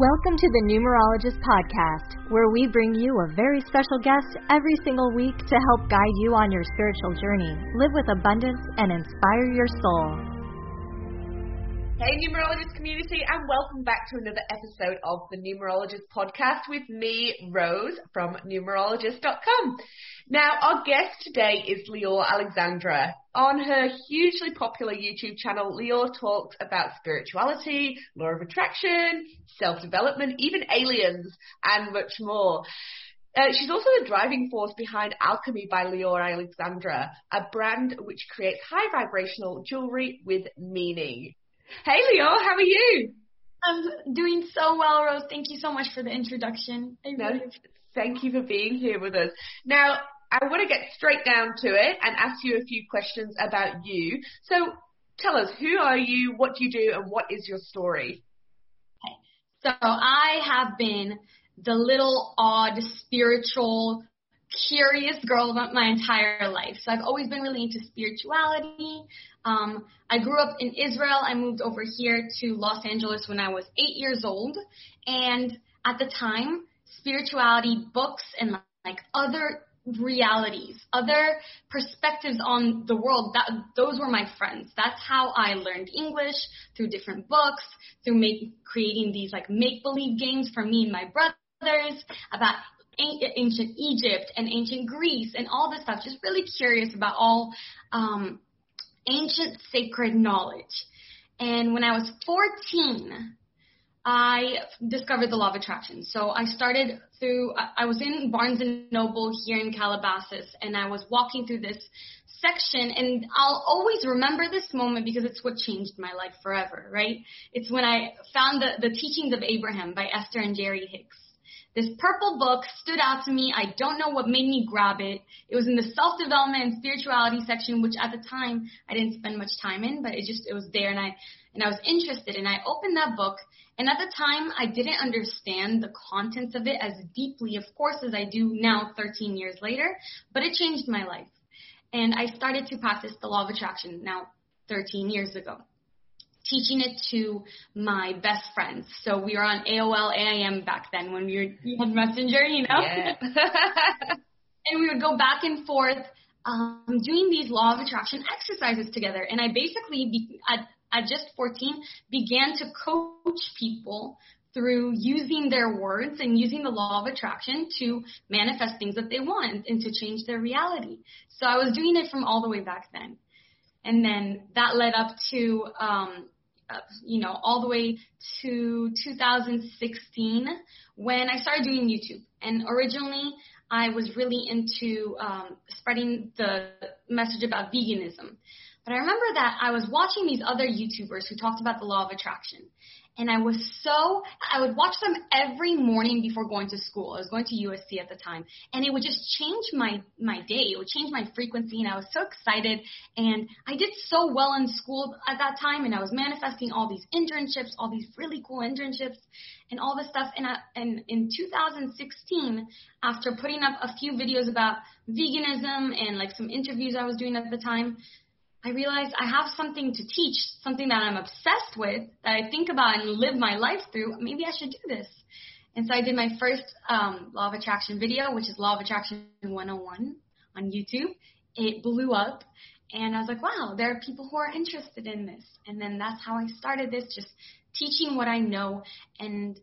Welcome to the Numerologist Podcast, where we bring you a very special guest every single week to help guide you on your spiritual journey, live with abundance, and inspire your soul. Hey, numerologist community, and welcome back to another episode of the Numerologist Podcast with me, Rose, from numerologist.com. Now, our guest today is Leeor Alexandra. On her hugely popular YouTube channel, Leeor talks about spirituality, law of attraction, self-development, even aliens, and much more. Uh, she's also the driving force behind Alchemy by Leeor Alexandra, a brand which creates high vibrational jewelry with meaning. Hey Leeor, how are you? I'm doing so well, Rose. Thank you so much for the introduction. I no, really thank you for being here with us. Now, I want to get straight down to it and ask you a few questions about you. So tell us, who are you, what do you do, and what is your story? Okay. So I have been the little odd spiritual curious girl about my entire life. So I've always been really into spirituality. Um, I grew up in Israel. I moved over here to Los Angeles when I was eight years old. And at the time, spirituality books and like other realities, other perspectives on the world. That those were my friends. That's how I learned English through different books, through make, creating these like make believe games for me and my brothers about ancient Egypt and ancient Greece and all this stuff. Just really curious about all um, ancient sacred knowledge. And when I was 14, I discovered the law of attraction. So I started through, I was in Barnes and Noble here in Calabasas, and I was walking through this section, and I'll always remember this moment because it's what changed my life forever, right? It's when I found the, the teachings of Abraham by Esther and Jerry Hicks. This purple book stood out to me. I don't know what made me grab it. It was in the self-development and spirituality section, which at the time I didn't spend much time in, but it just, it was there and I, and I was interested and I opened that book and at the time I didn't understand the contents of it as deeply, of course, as I do now 13 years later, but it changed my life. And I started to practice the law of attraction now 13 years ago teaching it to my best friends. So we were on AOL AIM back then when we were we had Messenger, you know. Yeah. and we would go back and forth um, doing these law of attraction exercises together. And I basically, be, at, at just 14, began to coach people through using their words and using the law of attraction to manifest things that they want and to change their reality. So I was doing it from all the way back then. And then that led up to, um, you know, all the way to 2016 when I started doing YouTube. And originally, I was really into um, spreading the message about veganism. But I remember that I was watching these other YouTubers who talked about the law of attraction and I was so I would watch them every morning before going to school. I was going to USC at the time, and it would just change my my day. It would change my frequency, and I was so excited. And I did so well in school at that time, and I was manifesting all these internships, all these really cool internships, and all this stuff. And I, and in 2016, after putting up a few videos about veganism and like some interviews I was doing at the time, I realized I have something to teach, something that I'm obsessed with, that I think about and live my life through. Maybe I should do this. And so I did my first um, Law of Attraction video, which is Law of Attraction 101 on YouTube. It blew up. And I was like, wow, there are people who are interested in this. And then that's how I started this, just teaching what I know. And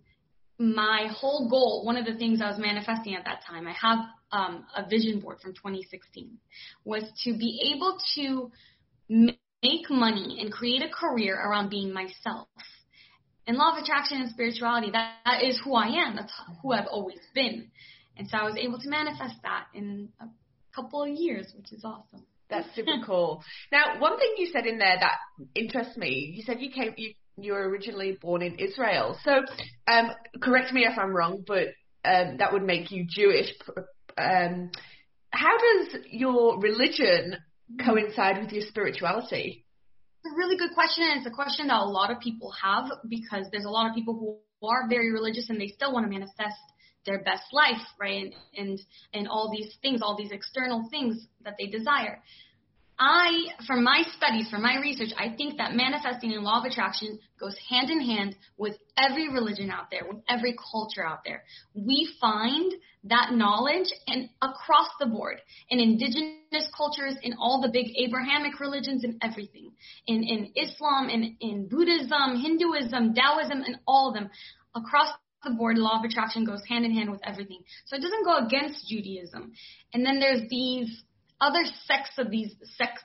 my whole goal, one of the things I was manifesting at that time, I have um, a vision board from 2016, was to be able to make money and create a career around being myself. And law of attraction and spirituality, that, that is who I am. That's who I've always been. And so I was able to manifest that in a couple of years, which is awesome. That's super cool. Now, one thing you said in there that interests me, you said you came, you, you were originally born in Israel. So, um, correct me if I'm wrong, but um, that would make you Jewish. Um, how does your religion coincide with your spirituality? It's a really good question, and it's a question that a lot of people have because there's a lot of people who are very religious and they still want to manifest their best life, right? And and and all these things, all these external things that they desire. I, from my studies, from my research, I think that manifesting and law of attraction goes hand in hand with every religion out there, with every culture out there. We find that knowledge and across the board in indigenous cultures, in all the big Abrahamic religions and everything, in, in Islam, in, in Buddhism, Hinduism, Taoism, and all of them. Across the board, law of attraction goes hand in hand with everything. So it doesn't go against Judaism. And then there's these other sects of these sects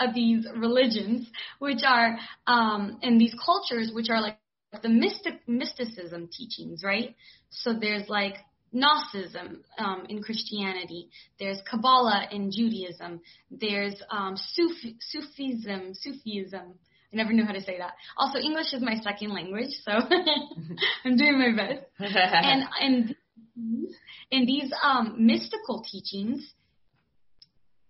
of these religions, which are um, in these cultures, which are like the mystic mysticism teachings, right? So there's like Gnosticism um, in Christianity. There's Kabbalah in Judaism. There's um, Sufi, Sufism, Sufism. I never knew how to say that. Also, English is my second language, so I'm doing my best. and and in these um, mystical teachings,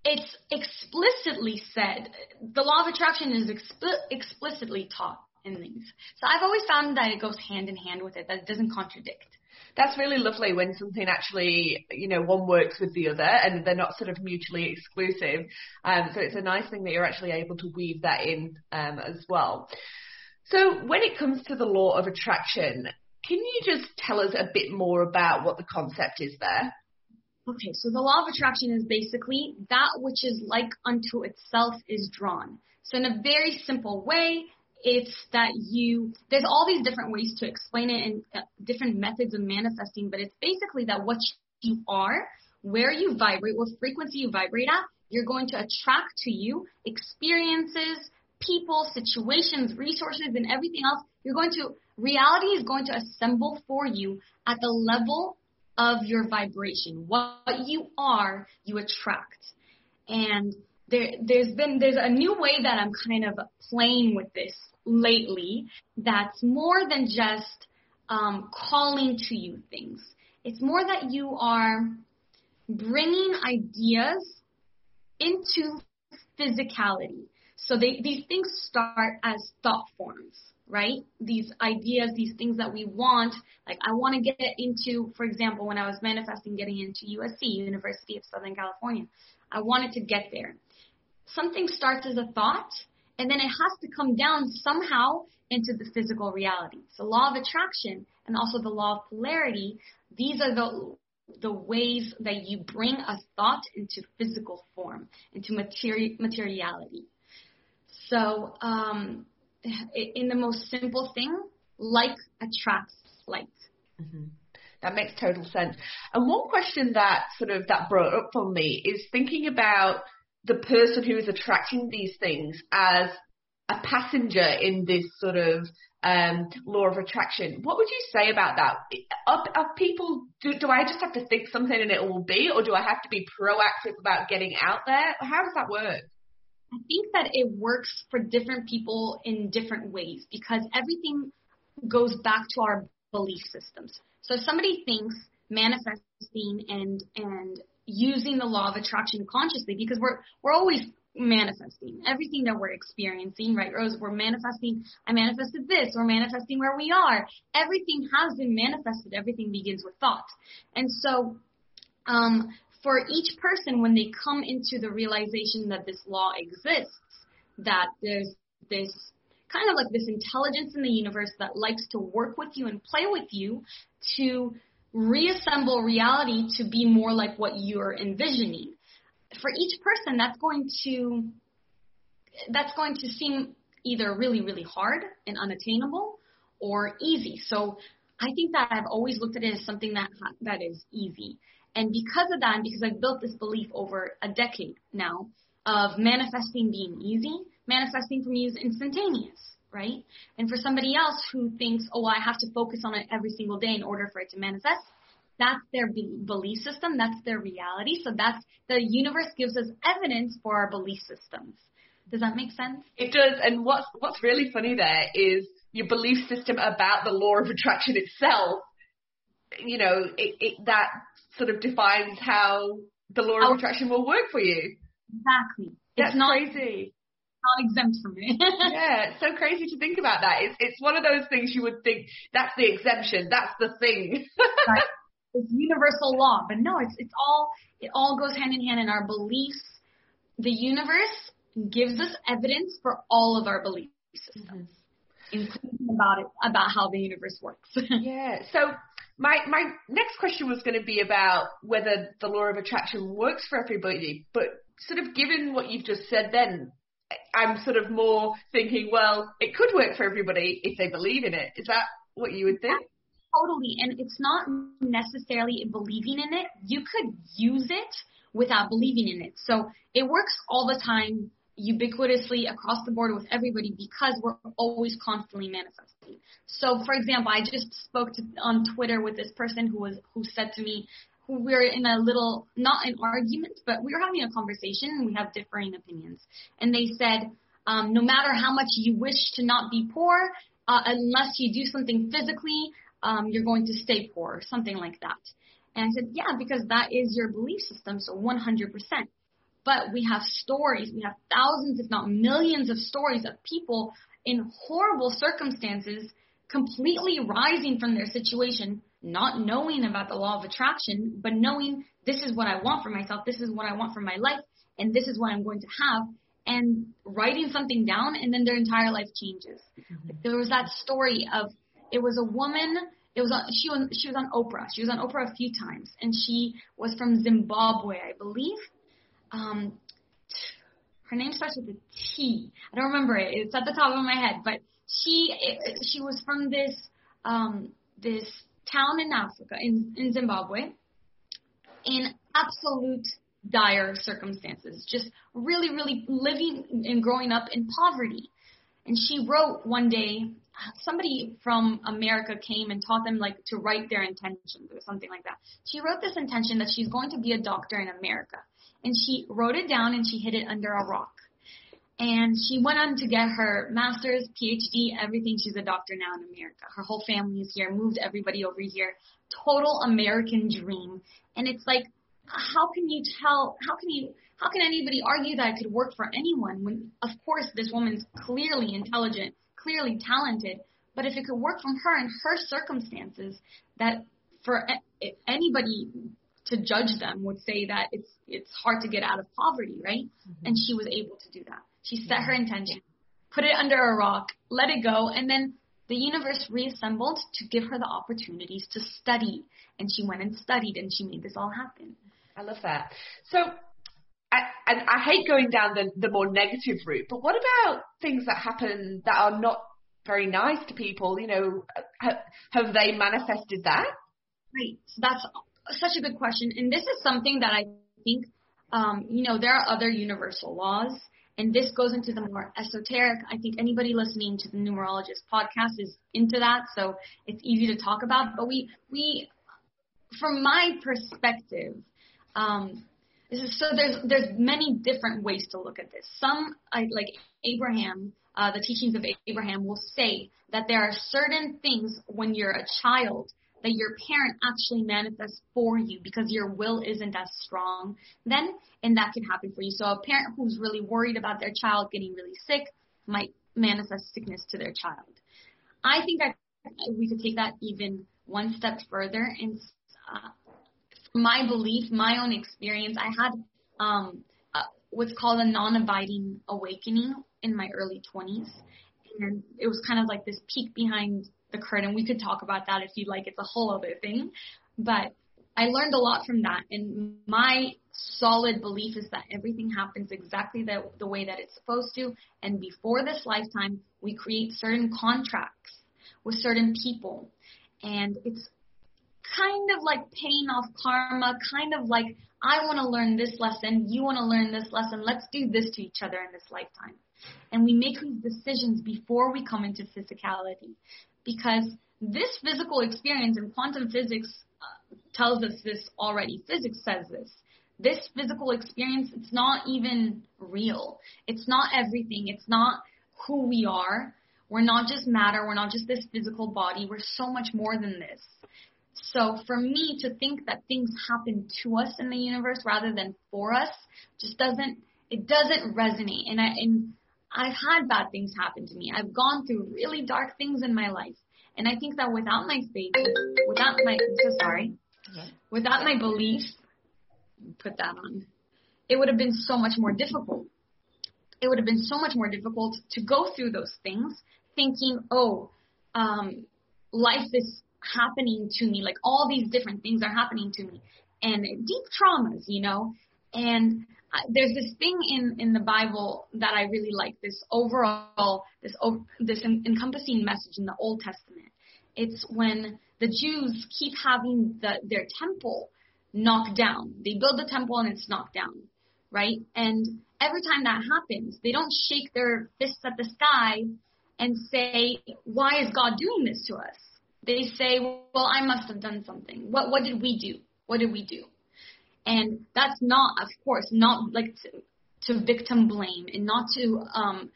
it's explicitly said. The law of attraction is expl- explicitly taught in these. So I've always found that it goes hand in hand with it. That it doesn't contradict that's really lovely when something actually, you know, one works with the other and they're not sort of mutually exclusive. Um, so it's a nice thing that you're actually able to weave that in um, as well. So when it comes to the law of attraction, can you just tell us a bit more about what the concept is there? Okay, so the law of attraction is basically that which is like unto itself is drawn. So in a very simple way, it's that you there's all these different ways to explain it and uh, different methods of manifesting, but it's basically that what you are, where you vibrate, what frequency you vibrate at, you're going to attract to you experiences, people, situations, resources, and everything else. You're going to reality is going to assemble for you at the level of your vibration. What you are, you attract. And there, there's been there's a new way that I'm kind of playing with this lately that's more than just um, calling to you things. It's more that you are bringing ideas into physicality. So they, these things start as thought forms, right? These ideas, these things that we want. Like I want to get into, for example, when I was manifesting getting into USC, University of Southern California, I wanted to get there. Something starts as a thought and then it has to come down somehow into the physical reality. So law of attraction and also the law of polarity, these are the the ways that you bring a thought into physical form, into materi- materiality. So, um, in the most simple thing, like attracts like. Mm-hmm. That makes total sense. And one question that sort of that brought up for me is thinking about the person who is attracting these things as a passenger in this sort of um, law of attraction. What would you say about that? Are, are people do, do I just have to think something and it will be, or do I have to be proactive about getting out there? How does that work? I think that it works for different people in different ways because everything goes back to our belief systems. So if somebody thinks manifesting and and using the law of attraction consciously because we're we're always manifesting everything that we're experiencing, right, Rose? We're manifesting. I manifested this. We're manifesting where we are. Everything has been manifested. Everything begins with thought, and so. Um, for each person, when they come into the realization that this law exists, that there's this kind of like this intelligence in the universe that likes to work with you and play with you to reassemble reality to be more like what you're envisioning. For each person, that's going to that's going to seem either really, really hard and unattainable or easy. So I think that I've always looked at it as something that that is easy. And because of that, because I've built this belief over a decade now of manifesting being easy, manifesting for me is instantaneous right? And for somebody else who thinks, oh, I have to focus on it every single day in order for it to manifest, that's their belief system. That's their reality. So that's the universe gives us evidence for our belief systems. Does that make sense? It does. And what's what's really funny there is your belief system about the law of attraction itself. You know, it, it that sort of defines how the law of attraction will work for you. Exactly. That's it's not crazy not exempt from it. yeah, it's so crazy to think about that. It's it's one of those things you would think that's the exemption, that's the thing. right. It's universal law, but no, it's it's all it all goes hand in hand in our beliefs. The universe gives us evidence for all of our belief systems, mm-hmm. including about it, about how the universe works. yeah. So my my next question was going to be about whether the law of attraction works for everybody, but sort of given what you've just said, then I'm sort of more thinking, well, it could work for everybody if they believe in it. Is that what you would think? Totally. And it's not necessarily believing in it. You could use it without believing in it. So it works all the time ubiquitously across the board with everybody because we're always constantly manifesting. So for example, I just spoke to, on Twitter with this person who was who said to me, who we are in a little not an argument, but we were having a conversation and we have differing opinions. And they said, um, no matter how much you wish to not be poor, uh, unless you do something physically, um, you're going to stay poor, something like that. And I said, yeah, because that is your belief system, so 100%. But we have stories, we have thousands, if not millions of stories of people in horrible circumstances completely rising from their situation, not knowing about the law of attraction, but knowing this is what I want for myself, this is what I want for my life, and this is what I'm going to have, and writing something down, and then their entire life changes. Mm-hmm. There was that story of it was a woman. It was on, she was she was on Oprah. She was on Oprah a few times, and she was from Zimbabwe, I believe. Um, her name starts with a T. I don't remember it. It's at the top of my head, but she she was from this um, this town in Africa in in Zimbabwe in absolute dire circumstances, just really really living and growing up in poverty. And she wrote one day somebody from America came and taught them like to write their intentions or something like that. She wrote this intention that she's going to be a doctor in America and she wrote it down and she hid it under a rock. And she went on to get her master's, PhD, everything. She's a doctor now in America. Her whole family is here, moved everybody over here. Total American dream. And it's like, how can you tell, how can you, how can anybody argue that it could work for anyone when, of course, this woman's clearly intelligent, clearly talented, but if it could work from her and her circumstances, that for anybody to judge them would say that it's it's hard to get out of poverty, right? Mm-hmm. And she was able to do that. She set her intention, put it under a rock, let it go, and then the universe reassembled to give her the opportunities to study. And she went and studied, and she made this all happen. I love that. So, I, and I hate going down the, the more negative route, but what about things that happen that are not very nice to people? You know, have, have they manifested that? Right. So that's such a good question. And this is something that I think, um, you know, there are other universal laws, and this goes into the more esoteric. I think anybody listening to the numerologist podcast is into that, so it's easy to talk about. But we, we, from my perspective, um, so there's there's many different ways to look at this. Some like Abraham, uh, the teachings of Abraham will say that there are certain things when you're a child that your parent actually manifests for you because your will isn't as strong then, and that can happen for you. So a parent who's really worried about their child getting really sick might manifest sickness to their child. I think that we could take that even one step further and uh, my belief, my own experience, I had um, uh, what's called a non-abiding awakening in my early 20s, and it was kind of like this peek behind the curtain. We could talk about that if you'd like. It's a whole other thing. But I learned a lot from that. And my solid belief is that everything happens exactly the, the way that it's supposed to. And before this lifetime, we create certain contracts with certain people. And it's kind of like paying off karma, kind of like, I want to learn this lesson, you want to learn this lesson, let's do this to each other in this lifetime. And we make these decisions before we come into physicality because this physical experience in quantum physics uh, tells us this already. Physics says this. This physical experience, it's not even real. It's not everything. It's not who we are. We're not just matter. We're not just this physical body. We're so much more than this. So for me to think that things happen to us in the universe rather than for us just doesn't it doesn't resonate. And I and I've had bad things happen to me. I've gone through really dark things in my life. And I think that without my faith, without my, I'm so sorry, without my belief, put that on, it would have been so much more difficult it would have been so much more difficult to go through those things thinking, oh, um, life is happening to me, like all these different things are happening to me, and deep traumas, you know. And there's this thing in in the Bible that I really like. This overall, this this encompassing message in the Old Testament. It's when the Jews keep having the, their temple knocked down. They build the temple and it's knocked down, right? And every time that happens, they don't shake their fists at the sky and say, "Why is God doing this to us?" They say, "Well, I must have done something. What what did we do? What did we do?" And that's not, of course, not like to, to victim blame and not to um,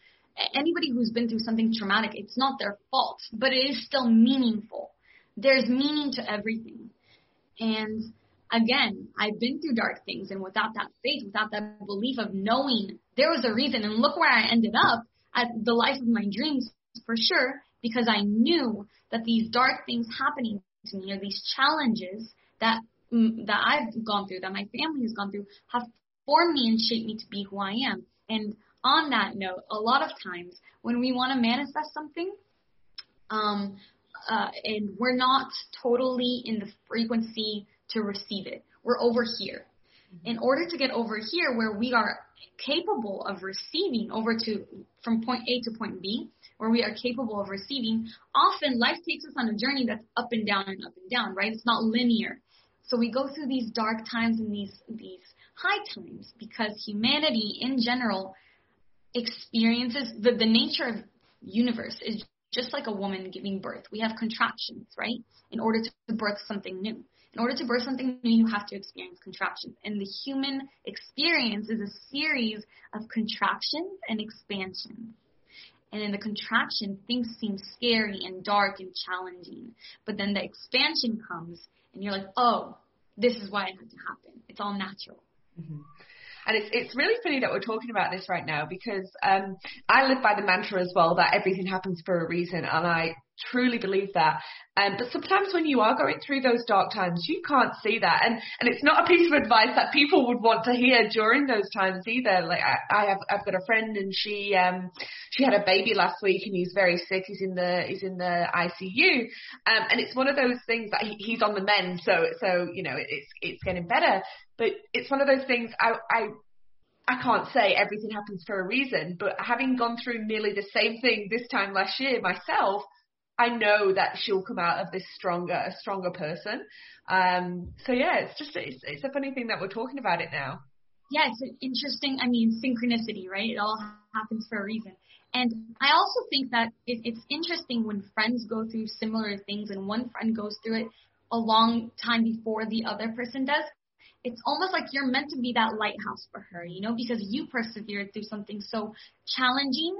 anybody who's been through something traumatic. It's not their fault, but it is still meaningful. There's meaning to everything. And again, I've been through dark things, and without that faith, without that belief of knowing there was a reason, and look where I ended up at the life of my dreams for sure, because I knew that these dark things happening to me or these challenges that mm, that I've gone through, that my family has gone through, have formed me and shaped me to be who I am. And on that note, a lot of times when we want to manifest something, um, uh, and we're not totally in the frequency to receive it, we're over here. In order to get over here, where we are capable of receiving over to from point A to point B, where we are capable of receiving, often life takes us on a journey that's up and down and up and down, right? It's not linear. So we go through these dark times and these these high times because humanity in general experiences the, the nature of universe is just like a woman giving birth. We have contractions, right? In order to birth something new. In order to birth something new, you have to experience contractions. And the human experience is a series of contractions and expansions. And in the contraction, things seem scary and dark and challenging. But then the expansion comes, and you're like, oh, this is why it had to happen. It's all natural. Mm-hmm. And it's it's really funny that we're talking about this right now because um, I live by the mantra as well that everything happens for a reason, and I truly believe that. Um, but sometimes when you are going through those dark times, you can't see that, and and it's not a piece of advice that people would want to hear during those times either. Like I, I have I've got a friend and she um she had a baby last week and he's very sick. He's in the he's in the ICU, um, and it's one of those things that he, he's on the mend, so so you know it's it's getting better. But it's one of those things I, I I can't say everything happens for a reason, but having gone through nearly the same thing this time last year myself, I know that she'll come out of this stronger, a stronger person. Um, so yeah, it's just it's, it's a funny thing that we're talking about it now. Yeah, it's interesting. I mean, synchronicity, right? It all happens for a reason. And I also think that it, it's interesting when friends go through similar things and one friend goes through it a long time before the other person does it's almost like you're meant to be that lighthouse for her, you know, because you persevered through something so challenging.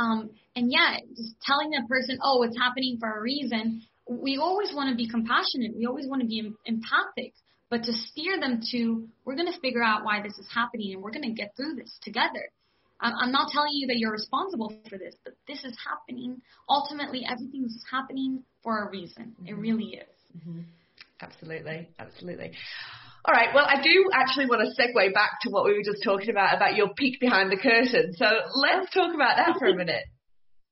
Um, and yeah, just telling that person, oh, it's happening for a reason. We always want to be compassionate. We always want to be empathic, but to steer them to, we're going to figure out why this is happening and we're going to get through this together. I'm not telling you that you're responsible for this, but this is happening. Ultimately, everything's happening for a reason. It mm-hmm. really is. Mm-hmm. Absolutely, absolutely. All right. Well, I do actually want to segue back to what we were just talking about about your peek behind the curtain. So let's talk about that for a minute.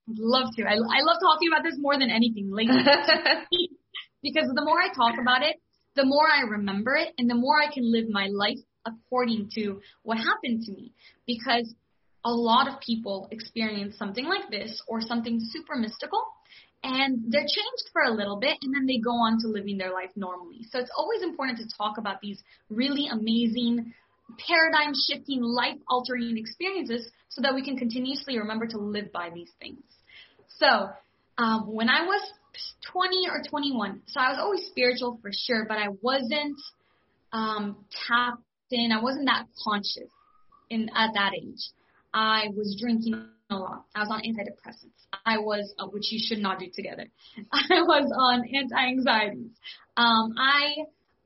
I'd love to. I, I love talking about this more than anything lately because the more I talk about it, the more I remember it, and the more I can live my life according to what happened to me. Because a lot of people experience something like this or something super mystical and they're changed for a little bit and then they go on to living their life normally. So it's always important to talk about these really amazing paradigm shifting, life altering experiences so that we can continuously remember to live by these things. So, um, when I was 20 or 21, so I was always spiritual for sure, but I wasn't um, tapped in. I wasn't that conscious in at that age. I was drinking lot. I was on antidepressants. I was, uh, which you should not do together. I was on anti-anxieties. Um, I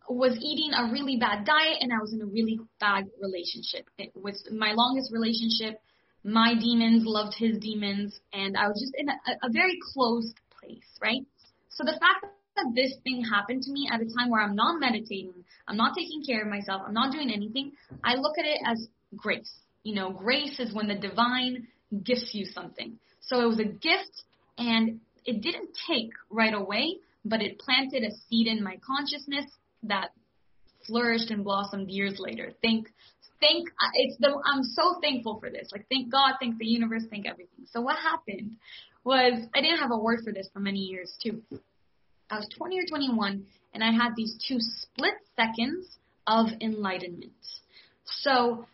was eating a really bad diet and I was in a really bad relationship. It was my longest relationship. My demons loved his demons and I was just in a, a very closed place, right? So the fact that this thing happened to me at a time where I'm not meditating, I'm not taking care of myself, I'm not doing anything, I look at it as grace. You know, grace is when the divine gifts you something. So it was a gift and it didn't take right away, but it planted a seed in my consciousness that flourished and blossomed years later. Thank, thank, uh, it's the, I'm so thankful for this. Like, thank God, thank the universe, thank everything. So what happened was I didn't have a word for this for many years too. I was 20 or 21 and I had these two split seconds of enlightenment. So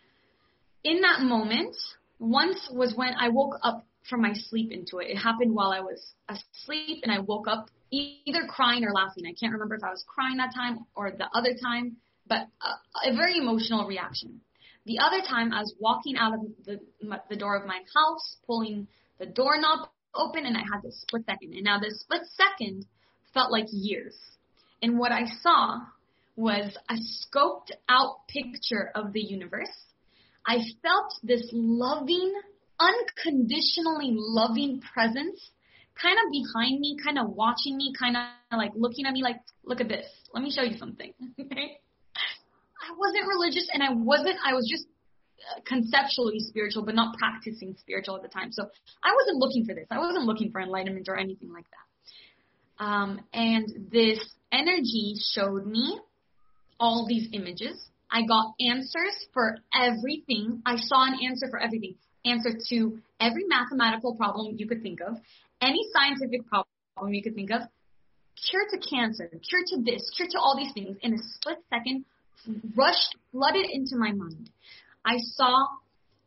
in that moment, once was when I woke up from my sleep into it. It happened while I was asleep and I woke up either crying or laughing. I can't remember if I was crying that time or the other time, but a, a very emotional reaction. The other time, I was walking out of the, the door of my house, pulling the doorknob open, and I had this split second. And now this split second felt like years. And what I saw was a scoped out picture of the universe. I felt this loving, unconditionally loving presence kind of behind me, kind of watching me, kind of like looking at me like, look at this. Let me show you something. okay? I wasn't religious and I wasn't, I was just uh, conceptually spiritual, but not practicing spiritual at the time. So I wasn't looking for this. I wasn't looking for enlightenment or anything like that. Um, and this energy showed me all these images. I got answers for everything. I saw an answer for everything. Answer to every mathematical problem you could think of, any scientific problem you could think of, cure to cancer, cure to this, cure to all these things in a split second, rushed, flooded into my mind. I saw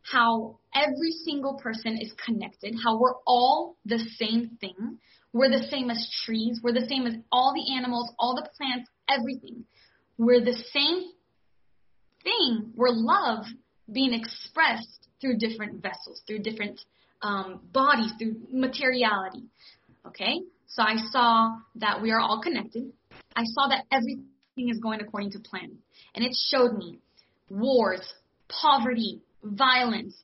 how every single person is connected, how we're all the same thing. We're the same as trees. We're the same as all the animals, all the plants, everything. We're the same thing. We're love being expressed through different vessels, through different um, bodies, through materiality. Okay? So I saw that we are all connected. I saw that everything is going according to plan. And it showed me wars, poverty, violence,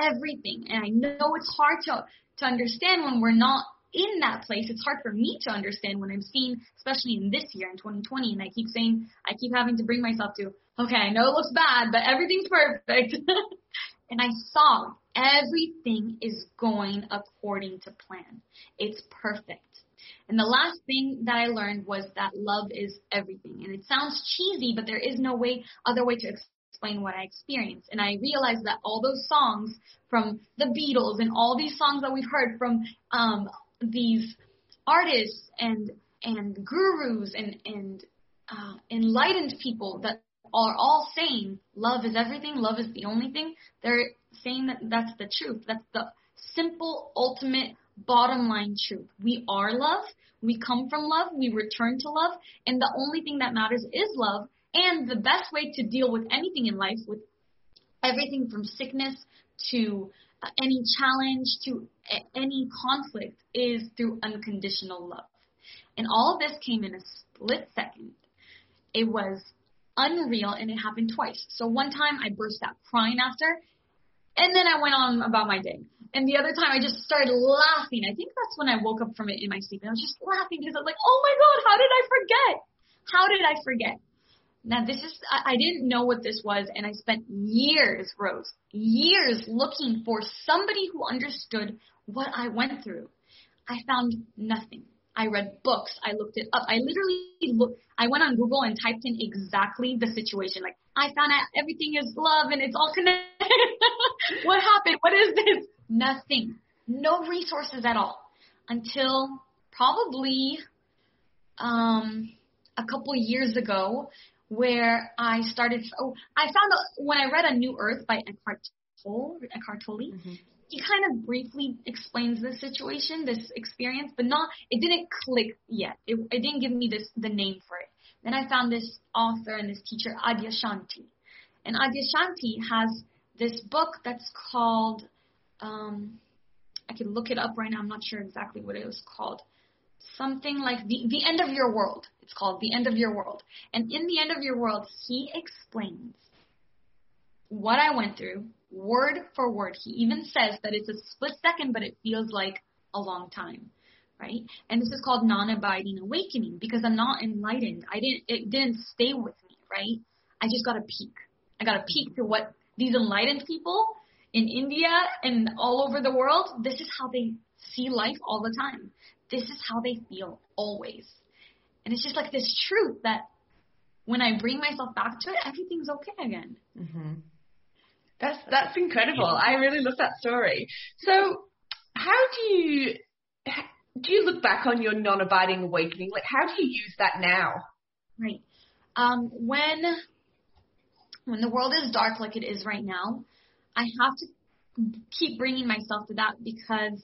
everything. And I know it's hard to, to understand when we're not in that place. It's hard for me to understand when I'm seeing, especially in this year, in 2020, and I keep saying, I keep having to bring myself to, okay, I know it looks bad, but everything's perfect. and I saw everything is going according to plan. It's perfect. And the last thing that I learned was that love is everything. And it sounds cheesy, but there is no way, other way to explain what I experienced. And I realized that all those songs from the Beatles and all these songs that we've heard from um, these artists and and gurus and and uh, enlightened people that are all saying love is everything, love is the only thing. They're saying that that's the truth. That's the simple, ultimate, bottom line truth. We are love. We come from love. We return to love. And the only thing that matters is love. And the best way to deal with anything in life, with everything from sickness to any challenge to any conflict, is through unconditional love. And all of this came in a split second. It was unreal and it happened twice. So one time I burst out crying after, and then I went on about my day. And the other time I just started laughing. I think that's when I woke up from it in my sleep. And I was just laughing because I was like, oh my God, how did I forget? How did I forget? Now this is, I, I didn't know what this was and I spent years, Rose, years looking for somebody who understood what I went through. I found nothing. I read books. I looked it up. I literally looked, I went on Google and typed in exactly the situation. Like, I found out everything is love and it's all connected. what happened? What is this? Nothing. No resources at all. Until probably, um, a couple years ago where I started, oh, I found out when I read A New Earth by Eckhart Tolle, Eckhart Tolle, mm-hmm he kind of briefly explains the situation, this experience, but not it didn't click yet. It, it didn't give me this the name for it. Then I found this author and this teacher Adyashanti, and Adyashanti has this book that's called um, I can look it up right now. I'm not sure exactly what it was called. Something like the the end of your world. It's called the end of your world. And in the end of your world, he explains what I went through, word for word. He even says that it's a split second, but it feels like a long time, right? And this is called non-abiding awakening because I'm not enlightened. I didn't, it didn't stay with me, right? I just got a peek. I got a peek to what these enlightened people in India and all over the world, this is how they see life all the time. This is how they feel always. And it's just like this truth that when I bring myself back to it, everything's okay again. Mm-hmm. That's that's incredible. I really love that story. So, how do you do you look back on your non-abiding awakening? Like, how do you use that now? Right. Um, when when the world is dark like it is right now, I have to keep bringing myself to that because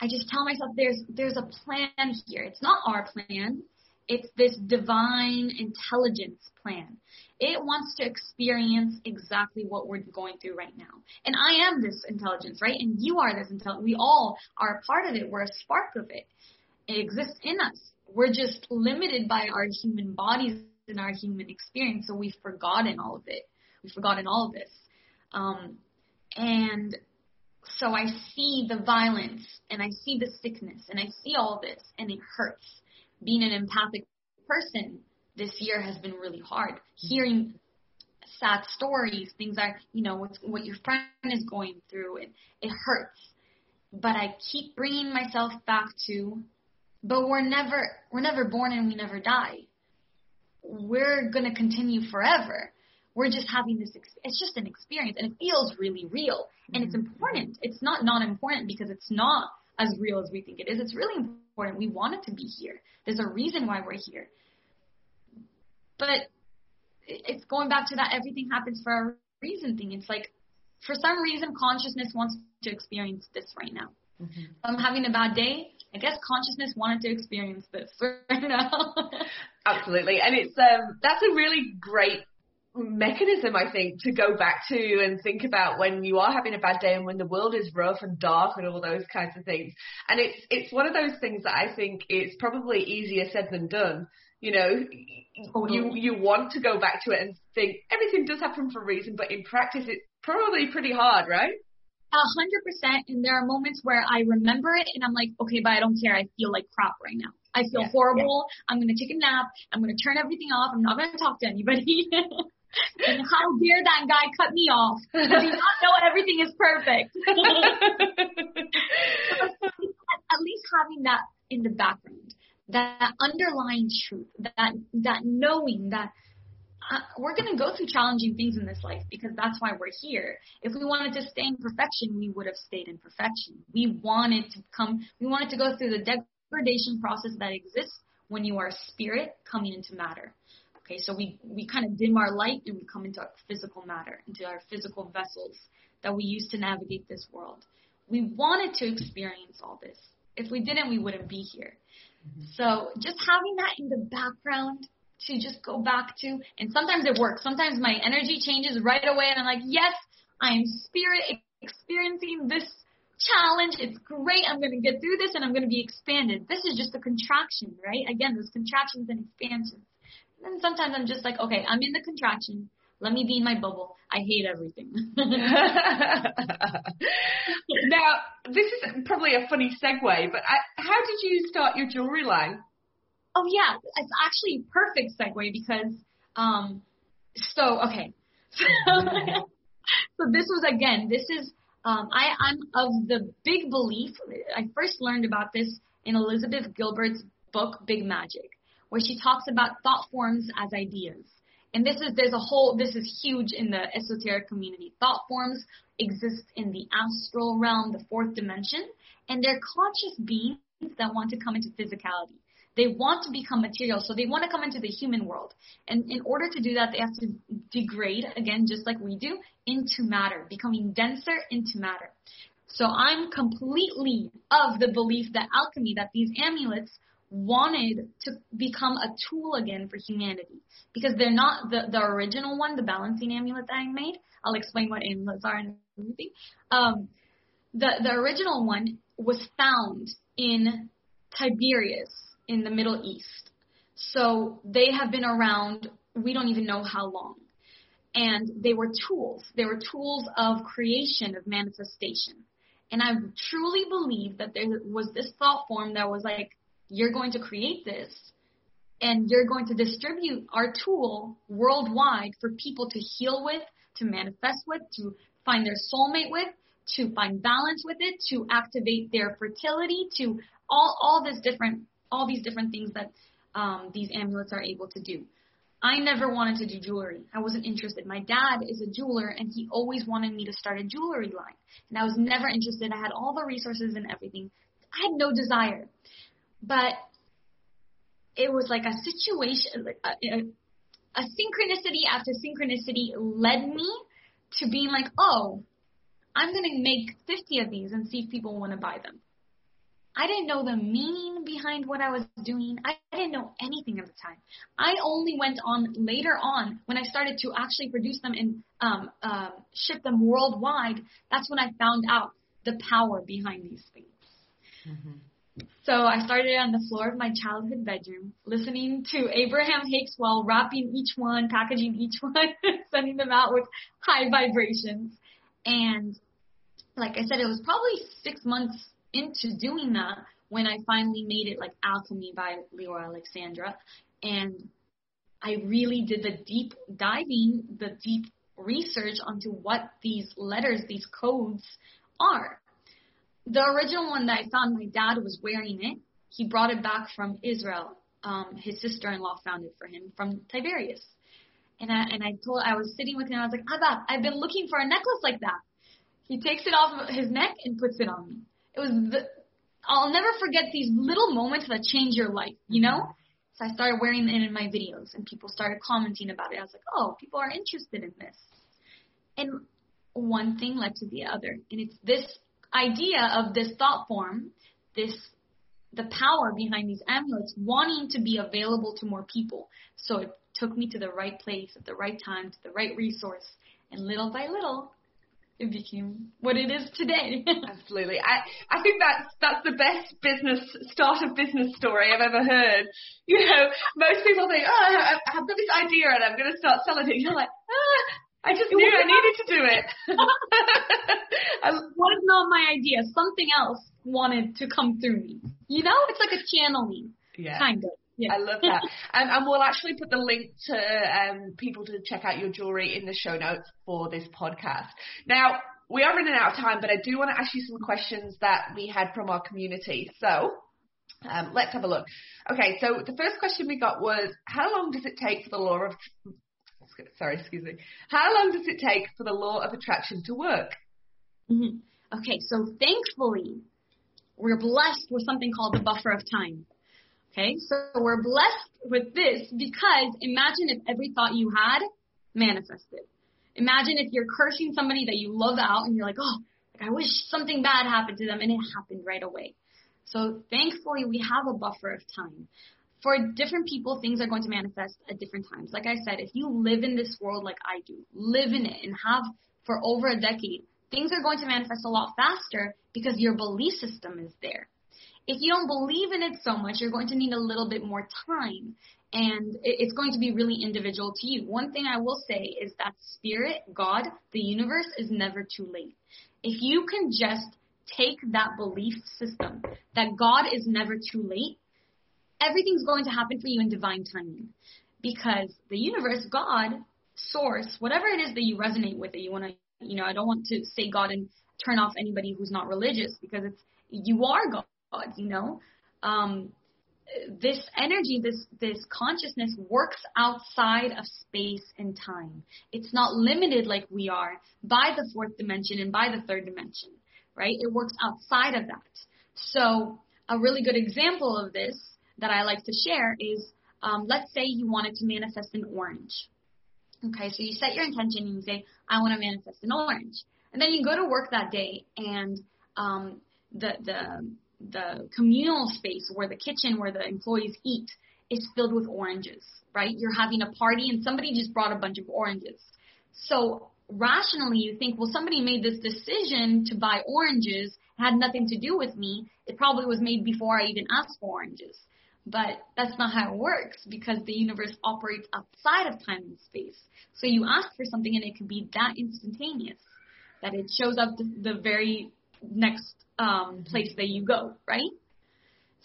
I just tell myself there's there's a plan here. It's not our plan. It's this divine intelligence plan. It wants to experience exactly what we're going through right now. And I am this intelligence, right? And you are this intelligence. We all are a part of it. We're a spark of it. It exists in us. We're just limited by our human bodies and our human experience. So we've forgotten all of it. We've forgotten all of this. Um, and so I see the violence and I see the sickness and I see all this and it hurts. Being an empathic person this year has been really hard. Hearing sad stories, things are, you know, what's, what your friend is going through, it, it hurts. But I keep bringing myself back to, but we're never, we're never born and we never die. We're to continue forever. We're just having this, it's just an experience and it feels really real and it's mm-hmm. important. It's not not important because it's not as real as we think it is. It's really important. We want it to be here. There's a reason why we're here. But it's going back to that everything happens for a reason thing. It's like for some reason consciousness wants to experience this right now. Mm-hmm. I'm having a bad day. I guess consciousness wanted to experience this right now. Absolutely, and it's um that's a really great mechanism, I think, to go back to and think about when you are having a bad day and when the world is rough and dark and all those kinds of things. And it's it's one of those things that I think it's probably easier said than done. You know, you you want to go back to it and think everything does happen for a reason, but in practice it's probably pretty hard, right? A hundred percent. And there are moments where I remember it and I'm like, okay, but I don't care. I feel like crap right now. I feel yeah, horrible. Yeah. I'm gonna take a nap. I'm gonna turn everything off. I'm not gonna talk to anybody. and how dare that guy cut me off? Does he not know everything is perfect? at least having that in the background, that underlying truth, that that knowing that uh, we're going to go through challenging things in this life because that's why we're here. If we wanted to stay in perfection, we would have stayed in perfection. We wanted to come, we wanted to go through the degradation process that exists when you are spirit coming into matter. Okay, so we, we kind of dim our light and we come into our physical matter, into our physical vessels that we use to navigate this world. We wanted to experience all this. If we didn't, we wouldn't be here. Mm-hmm. So just having that in the background to just go back to, and sometimes it works. Sometimes my energy changes right away and I'm like, yes, I am spirit experiencing this challenge. It's great. I'm going to get through this and I'm going to be expanded. This is just a contraction, right? Again, those contractions and expansions. And sometimes I'm just like, okay, I'm in the contraction. Let me be in my bubble. I hate everything. now, this is probably a funny segue, but I, how did you start your jewelry line? Oh yeah, it's actually a perfect segue because, um, so okay, so, so this was again, this is, um, I I'm of the big belief. I first learned about this in Elizabeth Gilbert's book Big Magic where she talks about thought forms as ideas. And this is, there's a whole, this is huge in the esoteric community. Thought forms exist in the astral realm, the fourth dimension, and they're conscious beings that want to come into physicality. They want to become material, so they want to come into the human world. And in order to do that, they have to degrade, again, just like we do, into matter, becoming denser into matter. So I'm completely of the belief that alchemy, that these amulets wanted to become a tool again for humanity because they're not the, the original one, the balancing amulet that I made. I'll explain what amulets are and everything. Um, the, the original one was found in Tiberias in the Middle East. So they have been around, we don't even know how long. And they were tools. They were tools of creation, of manifestation. And I truly believe that there was this thought form that was like, you're going to create this and you're going to distribute our tool worldwide for people to heal with, to manifest with, to find their soulmate with, to find balance with it, to activate their fertility, to all all this different all these different things that um, these amulets are able to do. I never wanted to do jewelry. I wasn't interested. My dad is a jeweler and he always wanted me to start a jewelry line. And I was never interested. I had all the resources and everything. I had no desire. But it was like a situation, a, a, synchronicity after synchronicity led me to being like, oh, I'm going to make 50 of these and see if people want to buy them. I didn't know the meaning behind what I was doing. I didn't know anything at the time. I only went on later on when I started to actually produce them and um, uh, ship them worldwide. That's when I found out the power behind these things. Mm-hmm. So I started on the floor of my childhood bedroom, listening to Abraham Hicks while wrapping each one, packaging each one, sending them out with high vibrations. And like I said, it was probably six months into doing that when I finally made it like Alchemy by Leeor Alexandra. And I really did the deep diving, the deep research onto what these letters, these codes are. The original one that I found, my dad was wearing it. He brought it back from Israel. Um, his sister-in-law found it for him from Tiberias. And I, and I told, I was sitting with him, I was like, Abba, I've been looking for a necklace like that. He takes it off his neck and puts it on me. It was the, I'll never forget these little moments that change your life, you know? So I started wearing it in my videos and people started commenting about it. I was like, oh, people are interested in this. And one thing led to the other. And it's this idea of this thought form, this the power behind these amulets wanting to be available to more people. So it took me to the right place at the right time, to the right resource, and little by little, it became what it is today. Absolutely. I, I think that's that's the best business start of business story I've ever heard. You know, most people think, oh, I, have got this idea and I'm going to start selling it. You're like, ah, I just knew I needed to do it. was not my idea. Something else wanted to come through me. You know, it's like a channeling, yeah. kind of. Yeah. I love that. um, and we'll actually put the link to um, people to check out your jewelry in the show notes for this podcast. Now, we are running out of time, but I do want to ask you some questions that we had from our community. So, um, let's have a look. Okay, so the first question we got was, how long does it take for the law of sorry, excuse me. How long does it take for the law of attraction to work? Mm-hmm. Okay, so thankfully, we're blessed with something called the buffer of time. Okay, so we're blessed with this because imagine if every thought you had manifested. Imagine if you're cursing somebody that you love out and you're like, oh, I wish something bad happened to them and it happened right away. So thankfully we have a buffer of time. For different people, things are going to manifest at different times. Like I said, if you live in this world like I do, live in it and have for over a decade, things are going to manifest a lot faster because your belief system is there. If you don't believe in it so much, you're going to need a little bit more time. And it's going to be really individual to you. One thing I will say is that spirit, God, the universe is never too late. If you can just take that belief system that God is never too late, everything's going to happen for you in divine timing. Because the universe, God, source, whatever it is that you resonate with, that you want to, you know, I don't want to say God and turn off anybody who's not religious because it's, you are God you know? Um, this energy, this, this consciousness works outside of space and time. It's not limited like we are by the fourth dimension and by the third dimension, right? It works outside of that. So a really good example of this that I like to share is, um, let's say you wanted to manifest an orange. Okay, so you set your intention and you say, I want to manifest an orange. And then you go to work that day and um, the, the the communal space where the kitchen where the employees eat is filled with oranges, right? You're having a party and somebody just brought a bunch of oranges. So rationally you think, well, somebody made this decision to buy oranges, had nothing to do with me. It probably was made before I even asked for oranges. But that's not how it works because the universe operates outside of time and space. So you ask for something and it can be that instantaneous that it shows up the, the very next um, place that you go, right?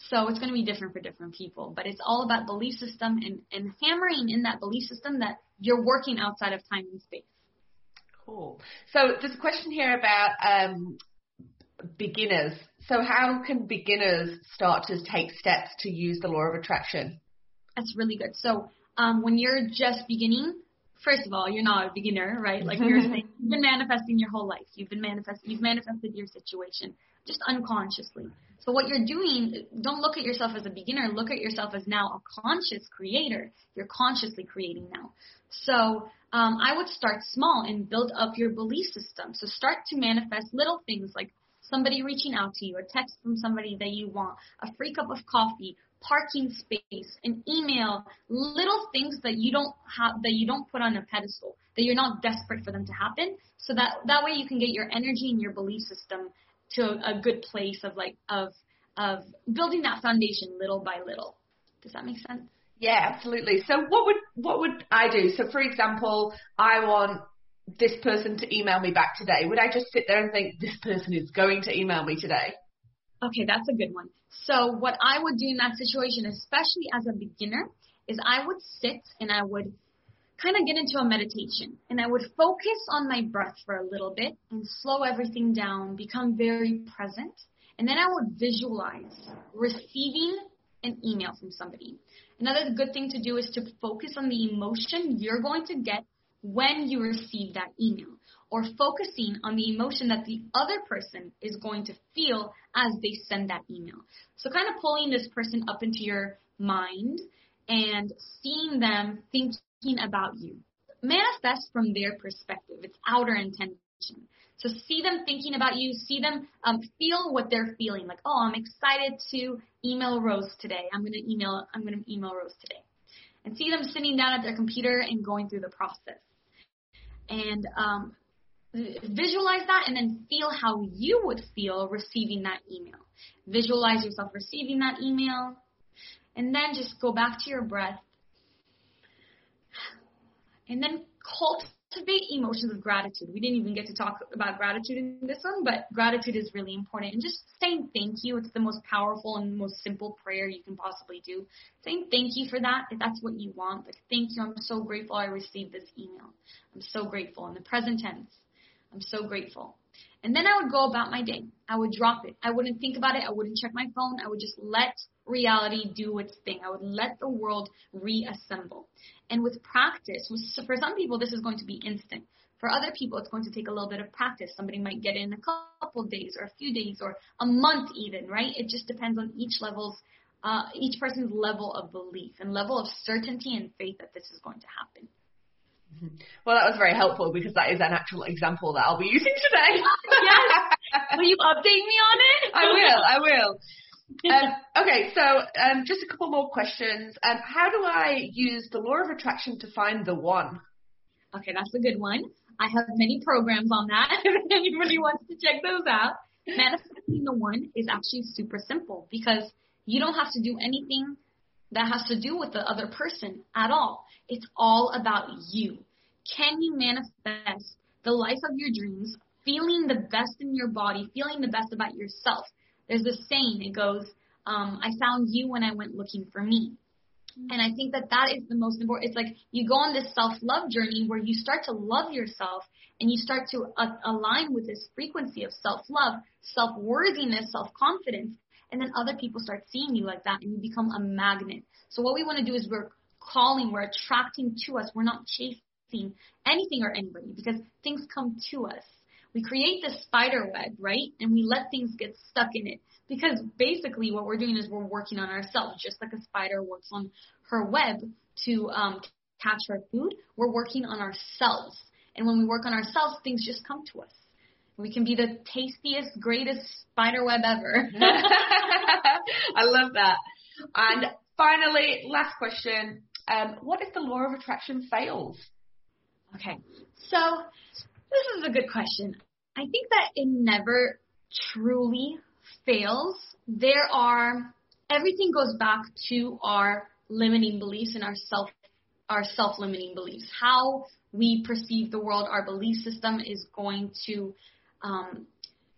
So it's going to be different for different people, but it's all about belief system and, and hammering in that belief system that you're working outside of time and space. Cool. So there's a question here about um, beginners. So how can beginners start to take steps to use the law of attraction? That's really good. So um, when you're just beginning, first of all, you're not a beginner, right? Like you're saying, you've been manifesting your whole life. You've been manifesting, you've manifested your situation just unconsciously. So what you're doing, don't look at yourself as a beginner. Look at yourself as now a conscious creator. You're consciously creating now. So um, I would start small and build up your belief system. So start to manifest little things like somebody reaching out to you, a text from somebody that you want, a free cup of coffee, parking space, an email, little things that you don't have that you don't put on a pedestal, that you're not desperate for them to happen. So that that way you can get your energy and your belief system to a, good place of like of of building that foundation little by little. Does that make sense? Yeah, absolutely. So what would what would I do? So for example, I want this person to email me back today. Would I just sit there and think this person is going to email me today? Okay, that's a good one. So what I would do in that situation, especially as a beginner, is I would sit and I would kind of get into a meditation and I would focus on my breath for a little bit and slow everything down, become very present. And then I would visualize receiving an email from somebody. Another good thing to do is to focus on the emotion you're going to get when you receive that email or focusing on the emotion that the other person is going to feel as they send that email. So kind of pulling this person up into your mind and seeing them thinking about you. Manifest from their perspective. It's outer intention. So see them thinking about you, see them um, feel what they're feeling. Like, oh, I'm excited to email Rose today. I'm gonna email. I'm gonna email Rose today, and see them sitting down at their computer and going through the process. And um, visualize that, and then feel how you would feel receiving that email. Visualize yourself receiving that email, and then just go back to your breath, and then cultivate cultivate emotions of gratitude. We didn't even get to talk about gratitude in this one, but gratitude is really important. And just saying thank you, it's the most powerful and most simple prayer you can possibly do. Saying thank you for that, if that's what you want. Like, thank you, I'm so grateful I received this email. I'm so grateful in the present tense. I'm so grateful. And then I would go about my day. I would drop it. I wouldn't think about it. I wouldn't check my phone. I would just let reality do its thing. I would let the world reassemble. And with practice, for some people, this is going to be instant. For other people, it's going to take a little bit of practice. Somebody might get it in a couple days or a few days or a month even, right? It just depends on each level's, uh, each person's level of belief and level of certainty and faith that this is going to happen. Mm-hmm. Well, that was very helpful because that is an actual example that I'll be using today. yes. Will you update me on it? I will. I will. Um, okay, so um, just a couple more questions. Um, how do I use the law of attraction to find the one? Okay, that's a good one. I have many programs on that. if anybody wants to check those out. Manifesting the one is actually super simple because you don't have to do anything that has to do with the other person at all. It's all about you. Can you manifest the life of your dreams, feeling the best in your body, feeling the best about yourself? There's this saying, it goes, um, I found you when I went looking for me. And I think that that is the most important. It's like you go on this self-love journey where you start to love yourself and you start to uh, align with this frequency of self-love, self-worthiness, self-confidence, and then other people start seeing you like that and you become a magnet. So what we want to do is we're calling, we're attracting to us. We're not chasing anything or anybody because things come to us. We create this spider web, right? And we let things get stuck in it. Because basically what we're doing is we're working on ourselves, just like a spider works on her web to um, catch her food. We're working on ourselves. And when we work on ourselves, things just come to us. We can be the tastiest, greatest spider web ever. I love that. And finally, last question. Um, what if the law of attraction fails? Okay. So this is a good question. I think that it never truly fails. There are everything goes back to our limiting beliefs and our self our self-limiting beliefs. How we perceive the world, our belief system is going to um,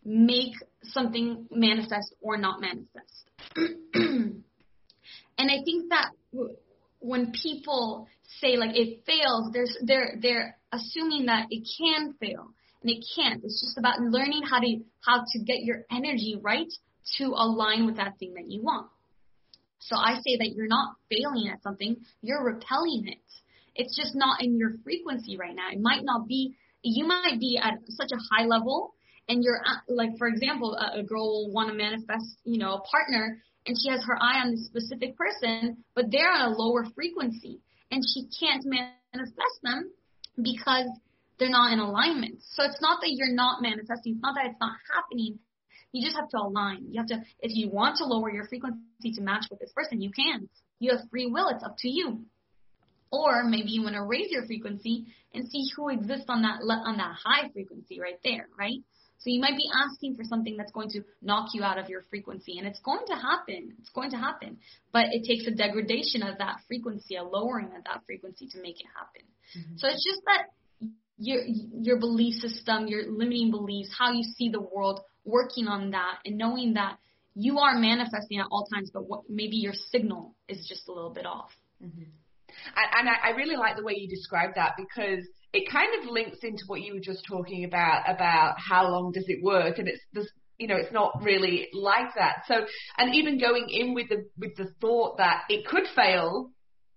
make something manifest or not manifest. and I think that when people say like it fails, there's they're they're assuming that it can fail and it can't. It's just about learning how to how to get your energy right to align with that thing that you want. So I say that you're not failing at something, you're repelling it. It's just not in your frequency right now. It might not be you might be at such a high level and you're at, like for example a, a girl will want to manifest you know a partner and she has her eye on this specific person but they're on a lower frequency and she can't manifest them because they're not in alignment. So it's not that you're not manifesting, it's not that it's not happening. You just have to align. You have to, if you want to lower your frequency to match with this person, you can. You have free will. It's up to you. Or maybe you want to raise your frequency and see who exists on that on that high frequency right there, right? So you might be asking for something that's going to knock you out of your frequency, and it's going to happen. It's going to happen. But it takes a degradation of that frequency, a lowering of that frequency to make it happen. Mm-hmm. So it's just that your your belief system, your limiting beliefs, how you see the world, working on that, and knowing that you are manifesting at all times, but what, maybe your signal is just a little bit off. Mm-hmm. And, and I, I really like the way you describe that because it kind of links into what you were just talking about about how long does it work, and it's this you know it's not really like that. So and even going in with the with the thought that it could fail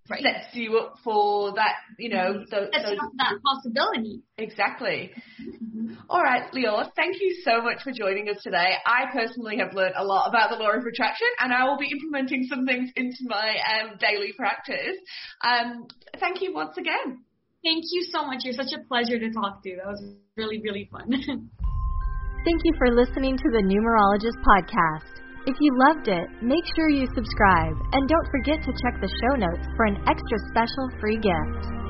right. sets you up for that, you know, mm-hmm. those, those, that possibility. Exactly. Mm-hmm. All right, Leeor, thank you so much for joining us today. I personally have learned a lot about the law of attraction and I will be implementing some things into my um, daily practice. Um, thank you once again. Thank you so much. You're such a pleasure to talk to. That was really, really fun. Thank you for listening to the Numerologist Podcast. If you loved it, make sure you subscribe and don't forget to check the show notes for an extra special free gift.